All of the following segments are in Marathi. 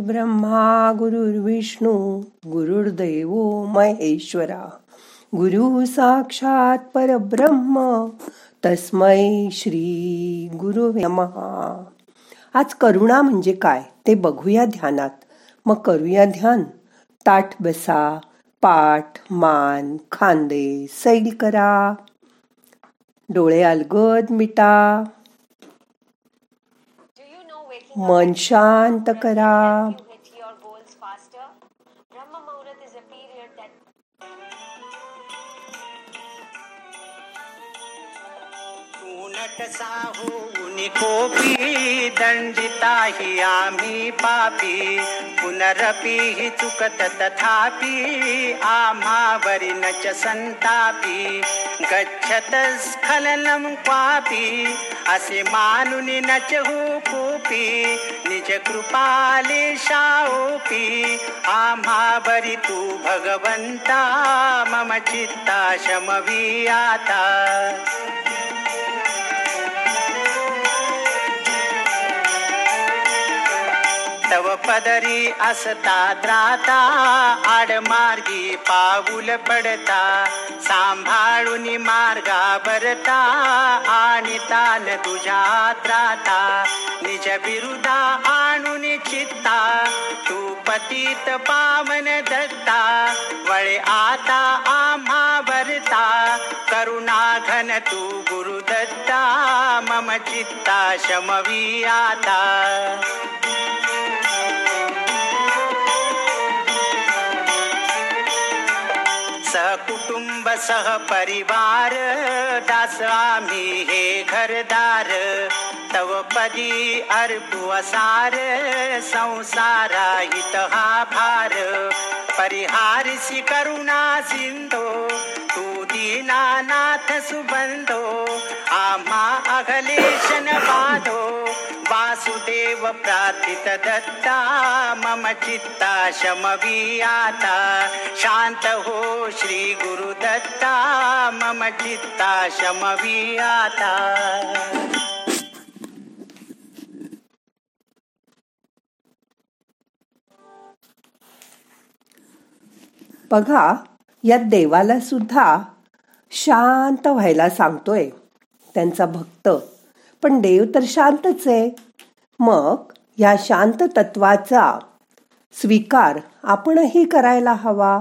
ब्रह्मा गुरुर्विष्णू गुरुर्दैव महेश्वरा. गुरु साक्षात परब्रह्म तस्मै श्री गुरु नमहा आज करुणा म्हणजे काय ते बघूया ध्यानात. मग करूया ध्यान. ताठ बसा पाठ मान खांदे सैल करा. डोळे अलगद मिटा. मन शांत करा. कोपी दंडिता ही आम्ही पापी. पुनरपी हि चुकत तथापि आम्हावरी न च संतापी गच्छत स्खलनम क्वापी. असे मानून न च हो निज कृपाले शाओपी. आम्हावरी तू भगवंता मम चित्ता शमवी आता. पदरी असता द्राता आडमार्गी पाऊल पडता. सांभाळून मार्गा बरता आणि तान तुझ्या त्राता. निज बिरुदा आणून चित्ता तू पतित पावन दत्ता. वळे आता आम्हा भरता करुणा घन तू गुरुदत्ता. मम चित्ता शमवी आता. कुटुंब सह परिवार दास आम्ही हे घरदार. तव पदी अर्पुवसार संसारा हित हा भार परिहारसी करुणा सिंधो तू दीनानाथ सुबंधो. आम्हा अघलेशन बाधो देव प्रार्थित दत्ता मम चित्ता शमवी आता शांत हो श्री गुरु दत्ता मम चित्ता शमवी आता बघा या देवाला सुद्धा शांत व्हायला सांगतोय. त्यांचा भक्त. पण देव तर शांतच आहे. मग या शांत तत्वाचा स्वीकार आपणही करायला हवा.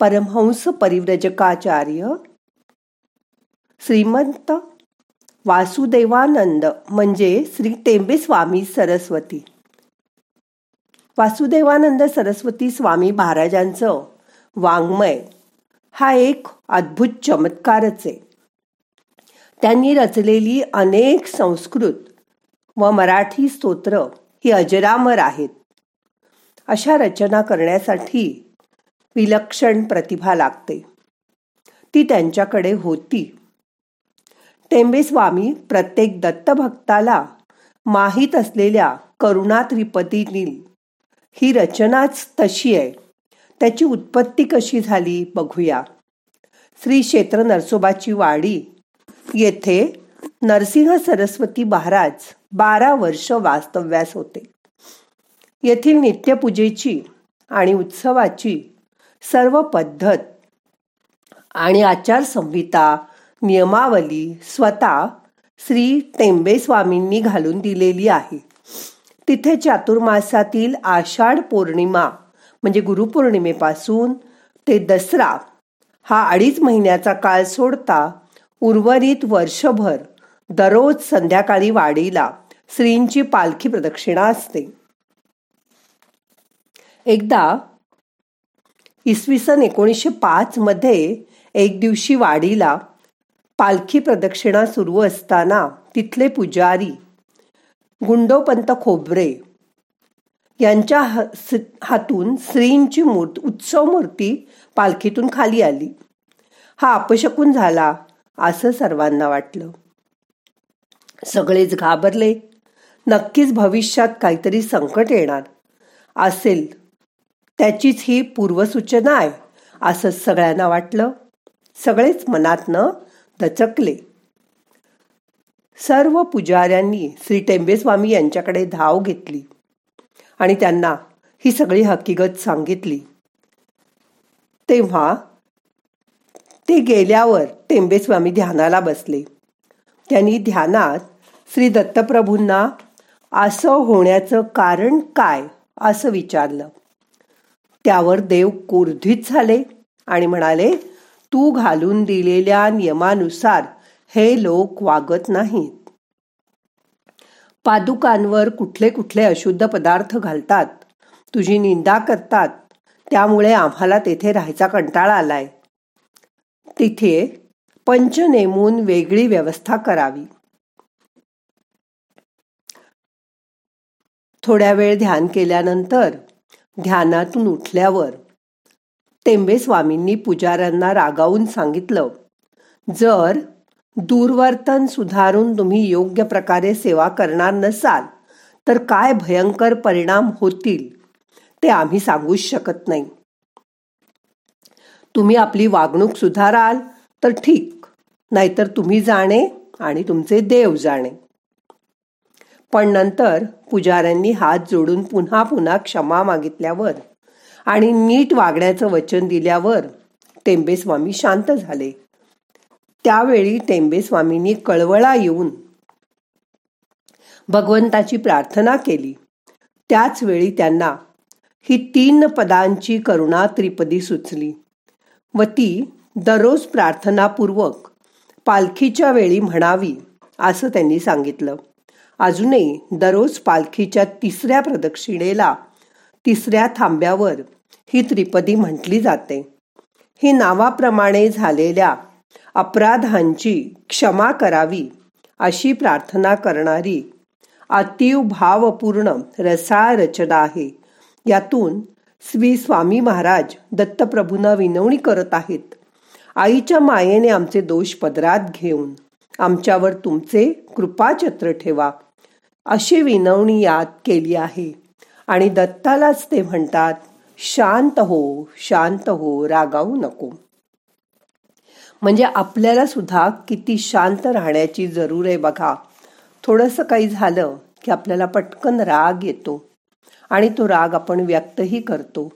परमहंस परिव्रजकाचार्य श्रीमंत वासुदेवानंद म्हणजे श्री टेंबे स्वामी सरस्वती. वासुदेवानंद सरस्वती स्वामी महाराजांचं वाङ्मय हा एक अद्भुत चमत्कारच आहे. त्यांनी रचलेली अनेक संस्कृत व मराठी स्तोत्र ही अजरामर आहेत. अशा रचना करण्यासाठी विलक्षण प्रतिभा लागते. ती त्यांच्याकडे होती. टेंबेस्वामी प्रत्येक दत्तभक्ताला माहीत असलेल्या करुणा त्रिपदीतील ही रचनाच तशी आहे. त्याची उत्पत्ती कशी झाली बघूया. श्री क्षेत्र नरसोबाची वाडी येथे नरसिंह सरस्वती महाराज बारा वर्ष वास्तव्यास होते. येथील नित्यपूजेची आणि उत्सवाची सर्व पद्धत आणि आचारसंहिता नियमावली स्वतः श्री टेंबे स्वामींनी घालून दिलेली आहे. तिथे चातुर्मासातील आषाढ पौर्णिमा म्हणजे गुरुपौर्णिमेपासून ते दसरा हा अडीच महिन्याचा काळ सोडता उर्वरित वर्षभर दररोज संध्याकाळी वाडीला श्रींची पालखी प्रदक्षिणा असते. एकदा इसवी सन एकोणीसशे पाच मध्ये एक दिवशी वाडीला पालखी प्रदक्षिणा सुरू असताना तिथले पुजारी गुंडोपंत खोबरे यांच्या हातून श्रींची मूर्त उत्सव मूर्ती पालखीतून खाली आली. हा अपशकून झाला असं सर्वांना वाटलं. सगळेच घाबरले. नक्कीच भविष्यात काहीतरी संकट येणार असेल. त्याचीच ही पूर्वसूचना आहे असं सगळ्यांना वाटलं. सगळेच मनातनं दचकले. सर्व पुजाऱ्यांनी श्री टेंबेस्वामी यांच्याकडे धाव घेतली आणि त्यांना ही सगळी हकीकत सांगितली. तेव्हा ते गेल्यावर टेंबेस्वामी ध्यानाला बसले. त्यांनी ध्यानात श्री दत्तप्रभूंना असं होण्याचं कारण काय असं विचारलं. त्यावर देव कोर्धित झाले आणि म्हणाले तू घालून दिलेल्या नियमानुसार हे लोक वागत नाहीत. पादुकांवर कुठले कुठले अशुद्ध पदार्थ घालतात. तुझी निंदा करतात. त्यामुळे आम्हाला तेथे राहायचा कंटाळा आलाय. तिथे पंच नेमून वेगळी व्यवस्था करावी. थोड्या वेळ ध्यान केल्यानंतर ध्यानातून उठल्यावर टेंबे स्वामींनी पुजाऱ्यांना रागावून सांगितलं जर दूरवर्तन सुधारून तुम्ही योग्य प्रकारे सेवा करणार नसाल तर काय भयंकर परिणाम होतील ते आम्ही सांगूच शकत नाही. तुम्ही आपली वागणूक सुधाराल तर ठीक नाहीतर तुम्ही जाणे आणि तुमचे देव जाणे. पण नंतर पुजाऱ्यांनी हात जोडून पुन्हा पुन्हा क्षमा मागितल्यावर आणि नीट वागण्याचं वचन दिल्यावर टेंबेस्वामी शांत झाले. त्यावेळी टेंबेस्वामींनी कळवळा येऊन भगवंताची प्रार्थना केली. त्याच वेळी त्यांना ही तीन पदांची करुणा त्रिपदी सुचली व ती दररोज प्रार्थनापूर्वक पालखीच्या वेळी म्हणावी असं त्यांनी सांगितलं. अजूनही दररोज पालखीच्या तिसऱ्या प्रदक्षिणेला तिसऱ्या थांब्यावर ही त्रिपदी म्हटली जाते. ही नावाप्रमाणे झालेल्या अपराधांची क्षमा करावी अशी प्रार्थना करणारी अतीव भावपूर्ण रसाळ रचना आहे. यातून श्री स्वामी महाराज दत्तप्रभूंना विनवणी करत आहेत. आईच्या मायेने आमचे दोष पदरात घेऊन आमच्यावर तुमचे कृपाचत्र ठेवा. अशी विनवणी यात केली आहे. आणि दत्तालाच ते म्हणतात शांत हो शांत हो रागावू नको. म्हणजे आपल्याला सुद्धा किती शांत राहण्याची जरूर आहे बघा. थोडंसं काही झालं की आपल्याला पटकन राग येतो आणि तो राग आपण व्यक्तही करतो.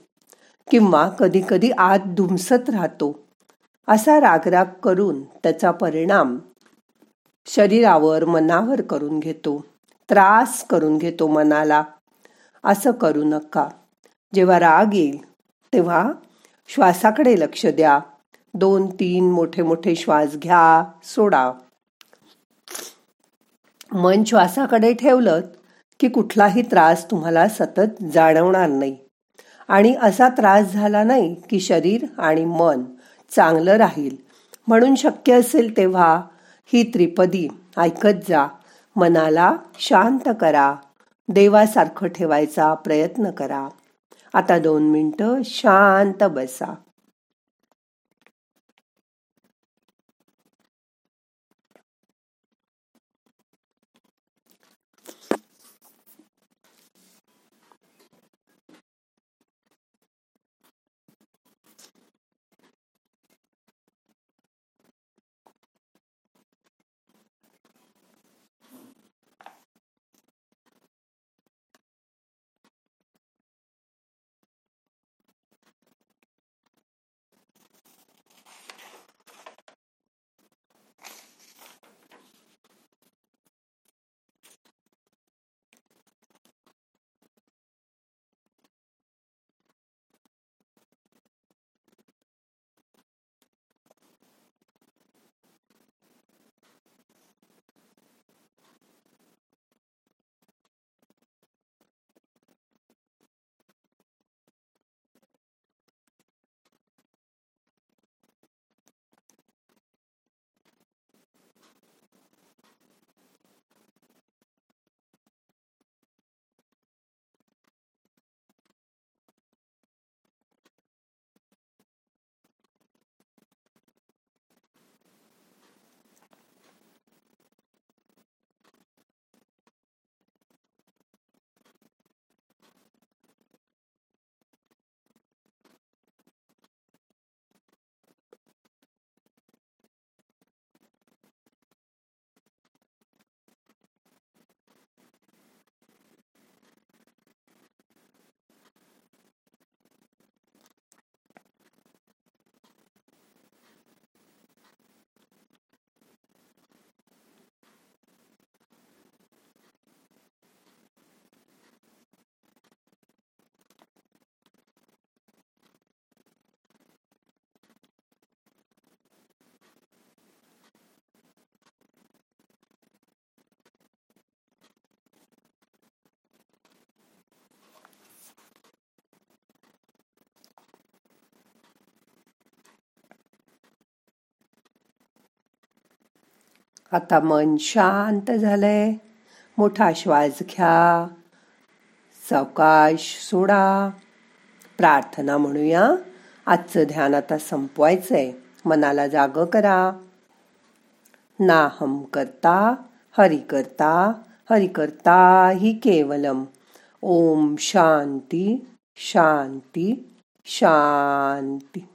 किंवा कधी कधी आत धुमसत राहतो. असा रागराग करून त्याचा परिणाम शरीरावर मनावर करून घेतो. त्रास करून घेतो मनाला. असं करू नका. जेव्हा राग येईल तेव्हा श्वासाकडे लक्ष द्या. दोन तीन मोठे मोठे श्वास घ्या सोडा. मन श्वासाकडे ठेवलं की कुठलाही त्रास तुम्हाला सतत जाणवणार नाही. आणि असा त्रास झाला नाही की शरीर आणि मन चांगलं राहील. म्हणून शक्य असेल तेव्हा ही त्रिपदी ऐकत जा. मनाला शांत करा. देवासारखं ठेवायचा प्रयत्न करा. आता दोन मिनटं शांत बसा. आता मन शांत झालंय. मोठा श्वास घ्या. सावकाश सोडा. प्रार्थना म्हणूया. आजचं ध्यान आता संपवायचंय. मनाला जाग करा. नाहम करता हरि करता हरि करता ही केवलम. ओम शांती शांती शांती.